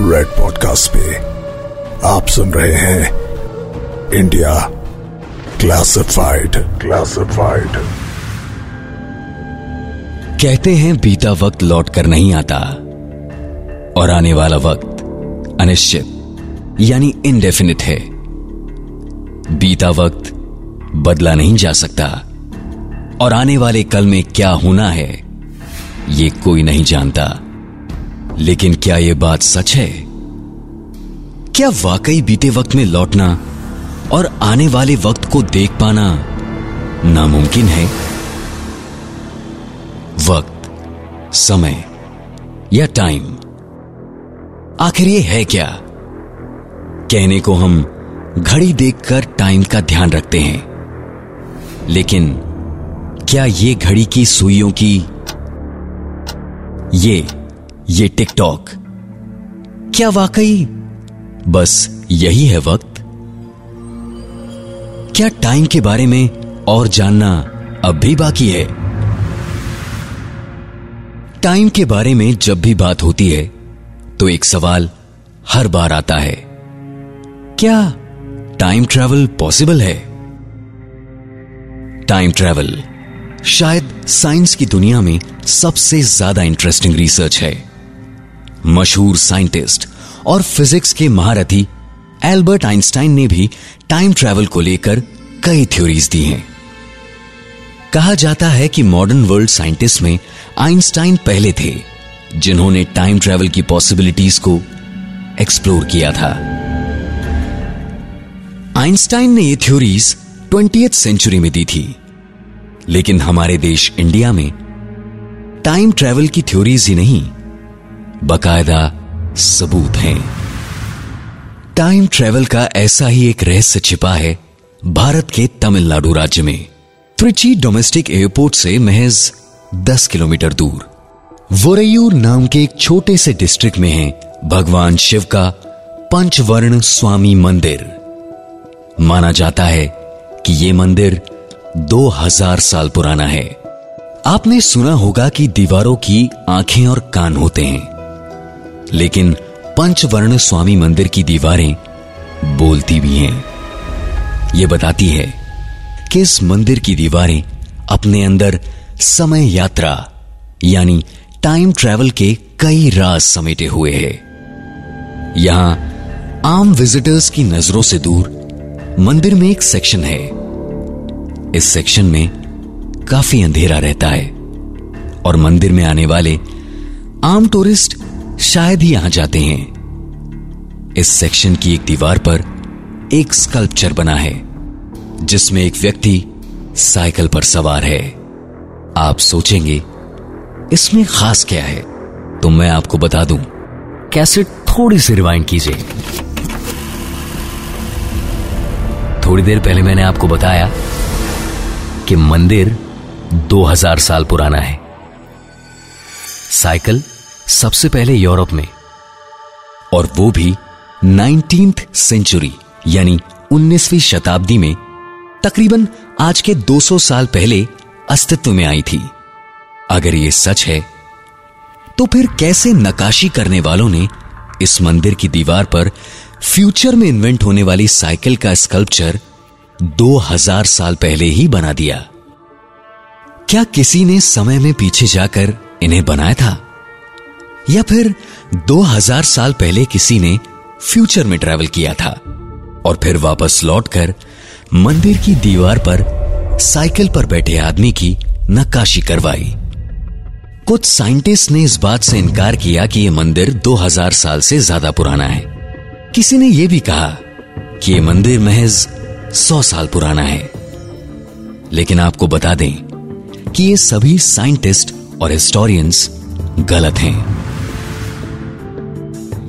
Red podcast पे आप सुन रहे हैं इंडिया क्लासिफाइड क्लासिफाइड कहते हैं बीता वक्त लौट कर नहीं आता और आने वाला वक्त अनिश्चित, यानी इनडेफिनिट है। बीता वक्त बदला नहीं जा सकता और आने वाले कल में क्या होना है, ये कोई नहीं जानता। लेकिन क्या यह बात सच है? क्या वाकई बीते वक्त में लौटना और आने वाले वक्त को देख पाना नामुमकिन है? वक्त, समय या टाइम आखिर ये है क्या? कहने को हम घड़ी देखकर टाइम का ध्यान रखते हैं। लेकिन क्या ये घड़ी की सुइयों की ये ये टिकटॉक। क्या वाकई? बस यही है वक्त। क्या टाइम के बारे में और जानना अब भी बाकी है? टाइम के बारे में जब भी बात होती है तो एक सवाल हर बार आता है। क्या टाइम ट्रैवल पॉसिबल है? टाइम ट्रैवल शायद साइंस की दुनिया में सबसे ज़्यादा इंटरेस्टिंग रिसर्च है। मशहूर साइंटिस्ट और फिजिक्स के महारथी एल्बर्ट आइंस्टाइन ने भी टाइम ट्रैवल को लेकर कई थ्योरीज दी हैं। कहा जाता है कि मॉडर्न वर्ल्ड साइंटिस्ट में आइंस्टाइन पहले थे, जिन्होंने टाइम ट्रैवल की पॉसिबिलिटीज को एक्सप्लोर किया था। आइंस्टाइन ने ये थ्योरीज ट्वेंटी सेंचुरी में दी थी, लेकिन हमारे देश इंडिया में टाइम ट्रैवल की थ्योरीज ही नहीं बकायदा सबूत हैं। टाइम ट्रेवल का ऐसा ही एक रहस्य छिपा है भारत के तमिलनाडु राज्य में। त्रिची डोमेस्टिक एयरपोर्ट से महज 10 किलोमीटर दूर। वोरयूर नाम के एक छोटे से डिस्ट्रिक्ट में है भगवान शिव का पंचवर्ण स्वामी मंदिर। माना जाता है कि यह मंदिर 2000 साल पुराना है। आपने सुना होगा कि दीवारों की आँखें और कान होते हैं। लेकिन पंचवर्ण स्वामी मंदिर की दीवारें बोलती भी हैं। यह बताती है कि इस मंदिर की दीवारें अपने अंदर समय यात्रा, यानी टाइम ट्रेवल के कई राज समेटे हुए हैं। यहाँ आम विजिटर्स की नज़रों से दूर मंदिर में एक सेक्शन है। इस सेक्शन में काफ़ी अंधेरा रहता है और मंदिर में आने वाले आम टूरिस्ट शायद ही यहाँ जाते हैं। इस सेक्शन की एक दीवार पर एक स्कल्पचर बना है, जिसमें एक व्यक्ति साइकिल पर सवार है। आप सोचेंगे, इसमें खास क्या है? तो मैं आपको बता दूँ, कैसे थोड़ी सी रिवाइंड कीजिए। थोड़ी देर पहले मैंने आपको बताया कि मंदिर 2000 साल पुराना है। साइकिल सबसे पहले यूरोप में। और वो भी नाइनटीन सेंचुरी, यानी 19वीं शताब्दी में, तकरीबन आज के 200 साल पहले अस्तित्व में आई थी। अगर ये सच है तो फिर कैसे नकाशी करने वालों ने इस मंदिर की दीवार पर फ्यूचर में इन्वेंट होने वाली साइकिल का स्कल्पचर 2000 साल पहले ही बना दिया? क्या किसी ने समय में पीछे जाकर इन्हें बनाया था? या फिर 2000 साल पहले किसी ने फ्यूचर में ट्रेवल किया था और फिर वापस लौटकर मंदिर की दीवार पर साइकिल पर बैठे आदमी की नक्काशी करवाई। कुछ साइंटिस्ट ने इस बात से इनकार किया कि यह मंदिर 2000 साल से ज़्यादा पुराना है। किसी ने यह भी कहा कि यह मंदिर महज 100 साल पुराना है। लेकिन आपको बता दें कि ये सभी साइंटिस्ट और हिस्टोरियंस गलत हैं।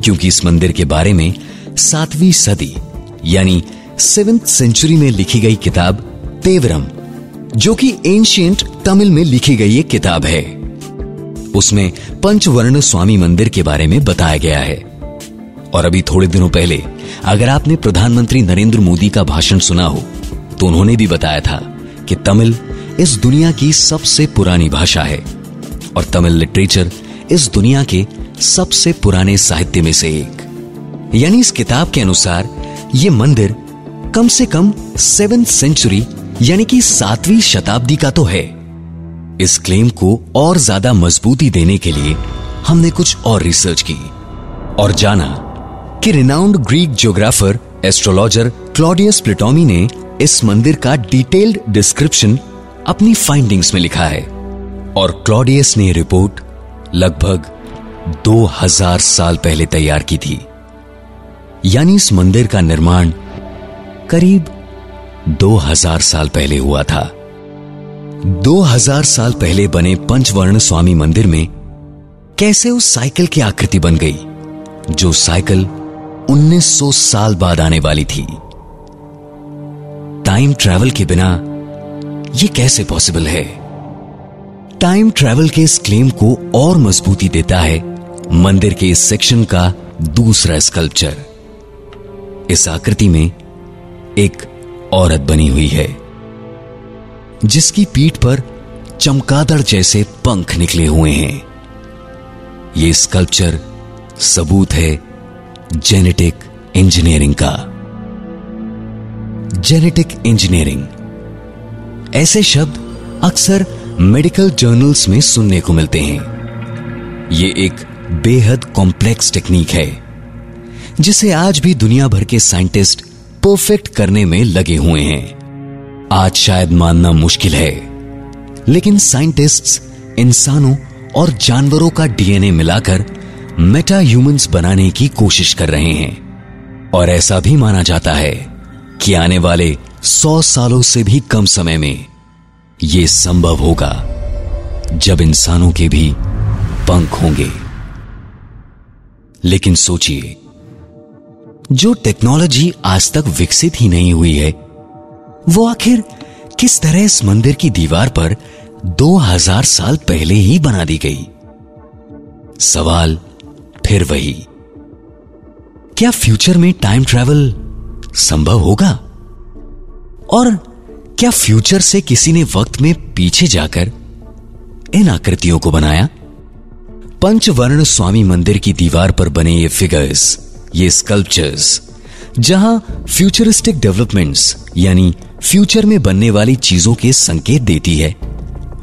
क्योंकि इस मंदिर के बारे में सातवीं सदी, यानी सेवेंथ सेंचुरी में लिखी गई किताब तेवरम, जो कि एंशियंट तमिल में लिखी गई एक किताब है। उसमें पंचवर्ण स्वामी मंदिर के बारे में बताया गया है। और अभी थोड़े दिनों पहले, अगर आपने प्रधानमंत्री नरेंद्र मोदी का भाषण सुना हो तो उन्होंने भी बताया था कि तमिल इस दुनिया की सबसे पुरानी भाषा है। और तमिल लिटरेचर इस दुनिया के सबसे पुराने साहित्य में से एक। यानी इस किताब के अनुसार यह मंदिर कम से कम सेवेंथ सेंचुरी, यानी कि सातवीं शताब्दी का तो है। इस क्लेम को और ज़्यादा मजबूती देने के लिए हमने कुछ और रिसर्च की और जाना कि renowned Greek geographer astrologer Claudius Ptolemy ने इस मंदिर का डिटेल्ड डिस्क्रिप्शन अपनी फाइंडिंग्स में लिखा है। और क्लॉडियस ने रिपोर्ट लगभग 2000 साल पहले तैयार की थी। यानी इस मंदिर का निर्माण करीब 2000 साल पहले हुआ था। 2000 साल पहले बने पंचवर्ण स्वामी मंदिर में कैसे उस साइकिल की आकृति बन गई, जो साइकिल 1900 साल बाद आने वाली थी? टाइम ट्रैवल के बिना यह कैसे पॉसिबल है? टाइम ट्रैवल के इस क्लेम को और मजबूती देता है मंदिर के इस सेक्शन का दूसरा स्कल्पचर इस आकृति में एक औरत बनी हुई है, जिसकी पीठ पर चमकादड़ जैसे पंख निकले हुए हैं। यह स्कल्पचर सबूत है जेनेटिक इंजीनियरिंग का। जेनेटिक इंजीनियरिंग ऐसे शब्द अक्सर मेडिकल जर्नल्स में सुनने को मिलते हैं। ये एक बेहद कॉम्प्लेक्स टेक्निक है, जिसे आज भी दुनिया भर के साइंटिस्ट परफेक्ट करने में लगे हुए हैं। आज शायद मानना मुश्किल है, लेकिन साइंटिस्ट्स इंसानों और जानवरों का डीएनए मिलाकर मेटा ह्यूमंस बनाने की कोशिश कर रहे हैं। और ऐसा भी माना जाता है कि आने वाले सौ सालों से भी कम समय में यह संभव होगा, जब इंसानों के भी पंख होंगे। लेकिन सोचिए, जो टेक्नोलॉजी आज तक विकसित ही नहीं हुई है, वो आखिर किस तरह इस मंदिर की दीवार पर 2000 साल पहले ही बना दी गई? सवाल फिर वही। क्या फ्यूचर में टाइम ट्रैवल संभव होगा? और क्या फ्यूचर से किसी ने वक्त में पीछे जाकर इन आकृतियों को बनाया? पंचवर्ण स्वामी मंदिर की दीवार पर बने ये फिगर्स ये स्कल्पचर्स जहाँ फ्यूचरिस्टिक डेवलपमेंट्स यानी फ्यूचर में बनने वाली चीज़ों के संकेत देती है,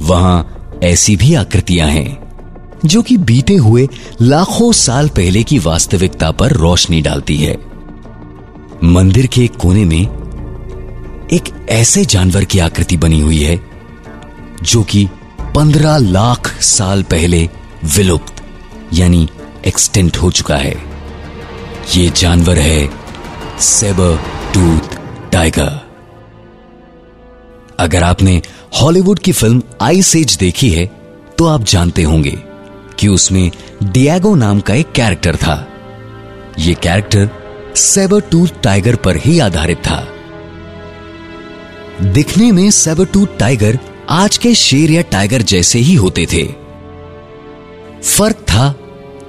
वहाँ ऐसी भी आकृतियाँ हैं, जो कि बीते हुए लाखों साल पहले की वास्तविकता पर रोशनी डालती है। मंदिर के एक कोने में एक ऐसे जानवर की आकृति बनी हुई है, जो कि पंद्रह लाख साल पहले विलुप्त, यानी एक्सटेंट हो चुका है। ये जानवर है सेबर टूथ टाइगर अगर आपने हॉलीवुड की फ़िल्म आइस एज देखी है तो आप जानते होंगे कि उसमें डियागो नाम का एक कैरेक्टर था। यह कैरेक्टर सेबर टूथ टाइगर पर ही आधारित था। दिखने में सेबर टूथ टाइगर आज के शेर या टाइगर जैसे ही होते थे। फ़र्क था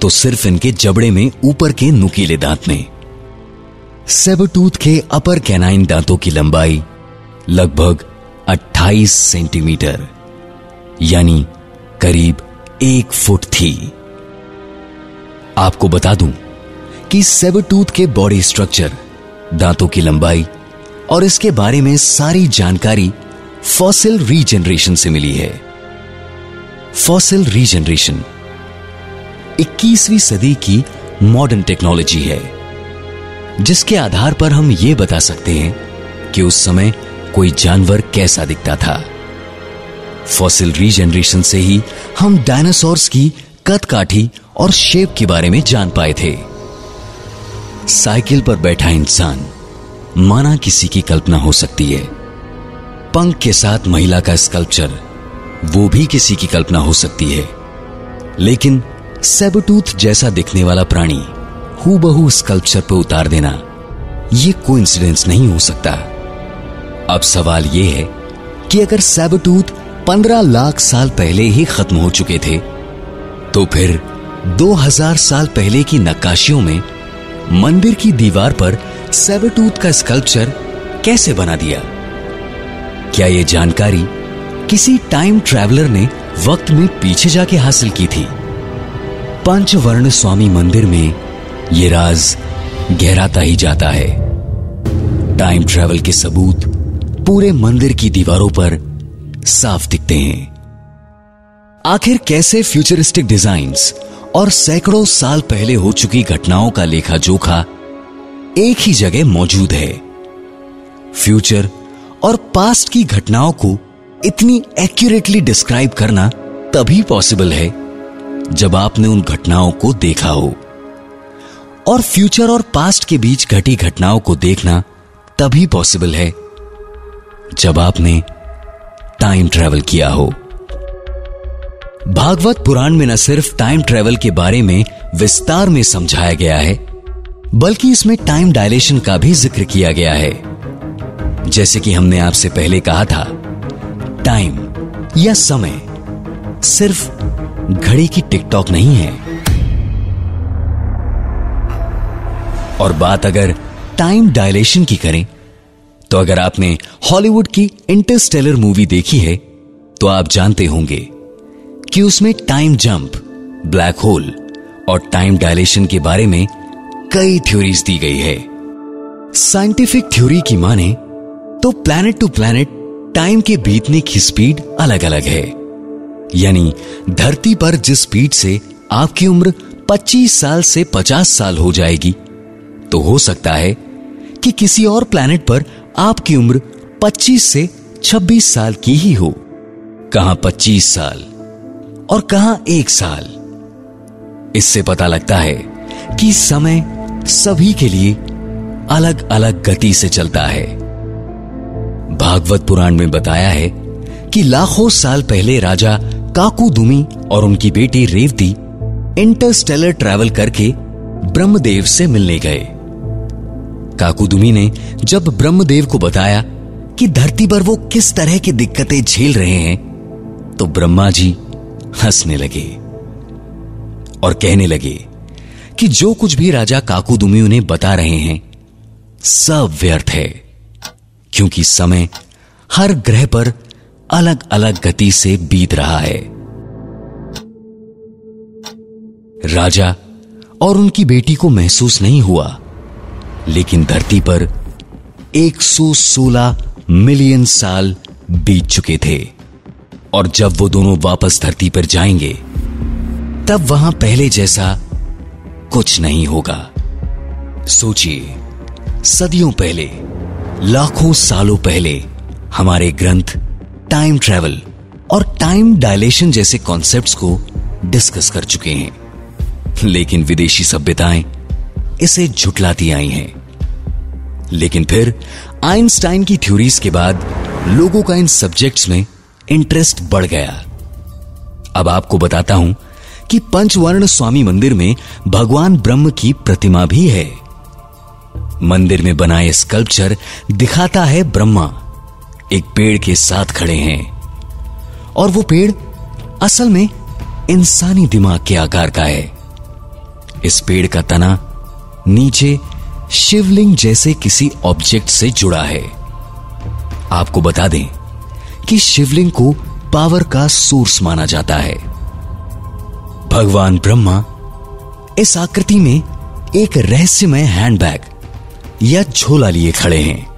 तो सिर्फ़ इनके जबड़े में ऊपर के नुकीले दांत में सेबरटूथ के अपर कैनाइन दांतों की लंबाई लगभग 28 सेंटीमीटर, यानी करीब एक फुट थी। आपको बता दूँ कि सेबरटूथ के बॉडी स्ट्रक्चर, दांतों की लंबाई और इसके बारे में सारी जानकारी फॉसिल रीजनरेशन से मिली है। फॉसिल रीजनरेशन 21वीं सदी की मॉडर्न टेक्नोलॉजी है, जिसके आधार पर हम यह बता सकते हैं कि उस समय कोई जानवर कैसा दिखता था। फॉसिल रीजनरेशन से ही हम डायनासोर्स की कद काठी और शेप के बारे में जान पाए थे। साइकिल पर बैठा इंसान माना किसी की कल्पना हो सकती है। पंख के साथ महिला का स्कल्पचर वो भी किसी की कल्पना हो सकती है। लेकिन सेबटूथ जैसा दिखने वाला प्राणी हूबहू स्कल्पचर पर उतार देना यह कोई नहीं हो सकता। अब सवाल यह है कि अगर सेबटूथ पंद्रह लाख साल पहले ही खत्म हो चुके थे तो फिर 2000 साल पहले की नक्काशियों में मंदिर की दीवार पर सेबटूथ का स्कल्पचर कैसे बना दिया? क्या यह जानकारी किसी टाइम ट्रैवलर ने वक्त में पीछे जाके हासिल की थी? पंचवर्ण स्वामी मंदिर में ये राज गहराता ही जाता है। टाइम ट्रेवल के सबूत पूरे मंदिर की दीवारों पर साफ़ दिखते हैं। आखिर कैसे फ्यूचरिस्टिक डिजाइन्स और सैकड़ों साल पहले हो चुकी घटनाओं का लेखा जोखा एक ही जगह मौजूद है। फ्यूचर और पास्ट की घटनाओं को इतनी एक्यूरेटली डिस्क्राइब करना तभी पॉसिबल है जब आपने उन घटनाओं को देखा हो और फ्यूचर और पास्ट के बीच घटी घटनाओं को देखना तभी पॉसिबल है जब आपने टाइम ट्रेवल किया हो। भागवत पुराण में न सिर्फ़ टाइम ट्रेवल के बारे में विस्तार में समझाया गया है, बल्कि इसमें टाइम डायलेशन का भी ज़िक्र किया गया है। जैसे कि हमने आपसे पहले कहा था, टाइम या समय सिर्फ़ घड़ी की टिकटॉक नहीं है। और बात अगर टाइम डायलेशन की करें तो अगर आपने हॉलीवुड की इंटरस्टेलर मूवी देखी है तो आप जानते होंगे कि उसमें टाइम जंप ब्लैक होल और टाइम डायलेशन के बारे में कई थ्योरीज दी गई है। साइंटिफिक थ्योरी की माने तो प्लैनेट टू प्लैनेट टाइम के बीतने की स्पीड अलग अलग है। यानी धरती पर जिस स्पीड से आपकी उम्र 25 साल से 50 साल हो जाएगी तो हो सकता है कि किसी और प्लैनेट पर आपकी उम्र 25 से 26 साल की ही हो। कहाँ 25 साल और कहाँ एक साल? इससे पता लगता है कि समय सभी के लिए अलग अलग गति से चलता है। भागवत पुराण में बताया है कि लाखों साल पहले राजा काकू दुमी और उनकी बेटी रेवती इंटरस्टेलर ट्रैवल करके ब्रह्मदेव से मिलने गए। काकुदुमी ने जब ब्रह्मदेव को बताया कि धरती पर वो किस तरह की दिक्कतें झेल रहे हैं तो ब्रह्मा जी हंसने लगे और कहने लगे कि जो कुछ भी राजा काकुदुमी उन्हें बता रहे हैं, सब व्यर्थ है, क्योंकि समय हर ग्रह पर अलग अलग गति से बीत रहा है। राजा और उनकी बेटी को महसूस नहीं हुआ, लेकिन धरती पर 116 मिलियन साल बीत चुके थे और जब वो दोनों वापस धरती पर जाएँगे, तब वहाँ पहले जैसा कुछ नहीं होगा। सोचिए, सदियों पहले, लाखों सालों पहले, हमारे ग्रंथ टाइम ट्रेवल और टाइम डायलेशन जैसे कॉन्सेप्ट्स को डिस्कस कर चुके हैं। लेकिन विदेशी सभ्यताएँ इसे झुटलाती आई हैं। लेकिन फिर आइंस्टाइन की थ्योरीज के बाद लोगों का इन सब्जेक्ट्स में इंटरेस्ट बढ़ गया। अब आपको बताता हूँ कि पंचवर्ण स्वामी मंदिर में भगवान ब्रह्म की प्रतिमा भी है। मंदिर में बनाए स्कल्पचर दिखाता है ब्रह्मा। एक पेड़ के साथ खड़े हैं। और वो पेड़ असल में इंसानी दिमाग के आकार का है। इस पेड़ का तना नीचे शिवलिंग जैसे किसी ऑब्जेक्ट से जुड़ा है। आपको बता दें कि शिवलिंग को पावर का सोर्स माना जाता है। भगवान ब्रह्मा इस आकृति में एक रहस्यमय हैंडबैग या झोला लिए खड़े हैं।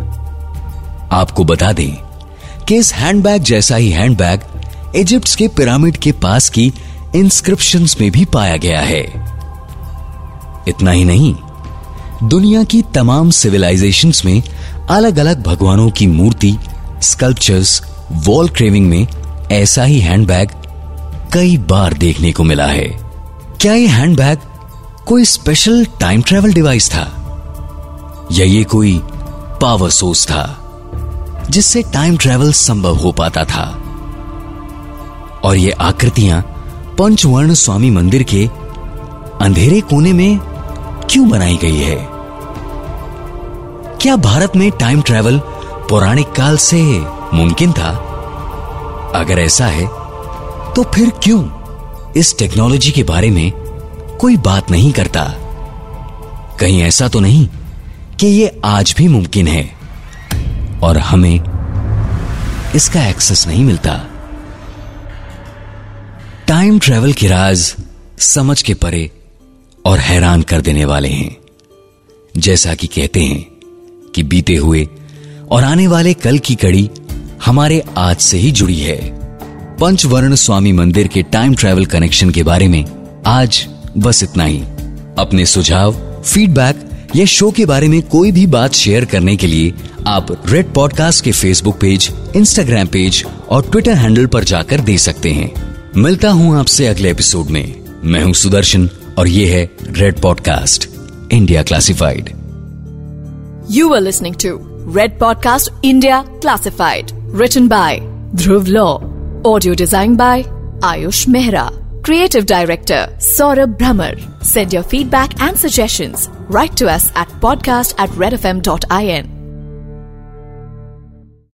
आपको बता दें कि इस हैंडबैग जैसा ही हैंडबैग इजिप्ट के पिरामिड के पास की इंस्क्रिप्शंस में भी पाया गया है। इतना ही नहीं, दुनिया की तमाम सिविलाइजेशंस में अलग अलग भगवानों की मूर्ति स्कल्पचर्स वॉल क्रेविंग में ऐसा ही हैंडबैग कई बार देखने को मिला है। क्या ये हैंडबैग कोई स्पेशल टाइम ट्रेवल डिवाइस था? या ये कोई पावर सोर्स था? जिससे टाइम ट्रेवल संभव हो पाता था। और ये आकृतियाँ पंचवर्ण स्वामी मंदिर के अंधेरे कोने में क्यों बनाई गई है? क्या भारत में टाइम ट्रेवल पौराणिक काल से मुमकिन था? अगर ऐसा है तो फिर क्यों इस टेक्नोलॉजी के बारे में कोई बात नहीं करता? कहीं ऐसा तो नहीं कि यह आज भी मुमकिन है। और हमें इसका एक्सेस नहीं मिलता। टाइम ट्रेवल के राज समझ के परे और हैरान कर देने वाले हैं। जैसा कि कहते हैं कि बीते हुए और आने वाले कल की कड़ी हमारे आज से ही जुड़ी है। पंचवर्ण स्वामी मंदिर के टाइम ट्रेवल कनेक्शन के बारे में आज बस इतना ही। अपने सुझाव फीडबैक या शो के बारे में कोई भी बात शेयर करने के लिए आप रेड पॉडकास्ट के फेसबुक पेज इंस्टाग्राम पेज और ट्विटर हैंडल पर जाकर दे सकते हैं। मिलता हूँ आपसे अगले एपिसोड में। मैं हूँ सुदर्शन और ये है Red podcast India classified you are listening to Red podcast India classified written by Dhruv Law audio design by Ayush Mehra creative director Saurabh Bhramar send your feedback and suggestion write to us at podcast at Red F M dot I N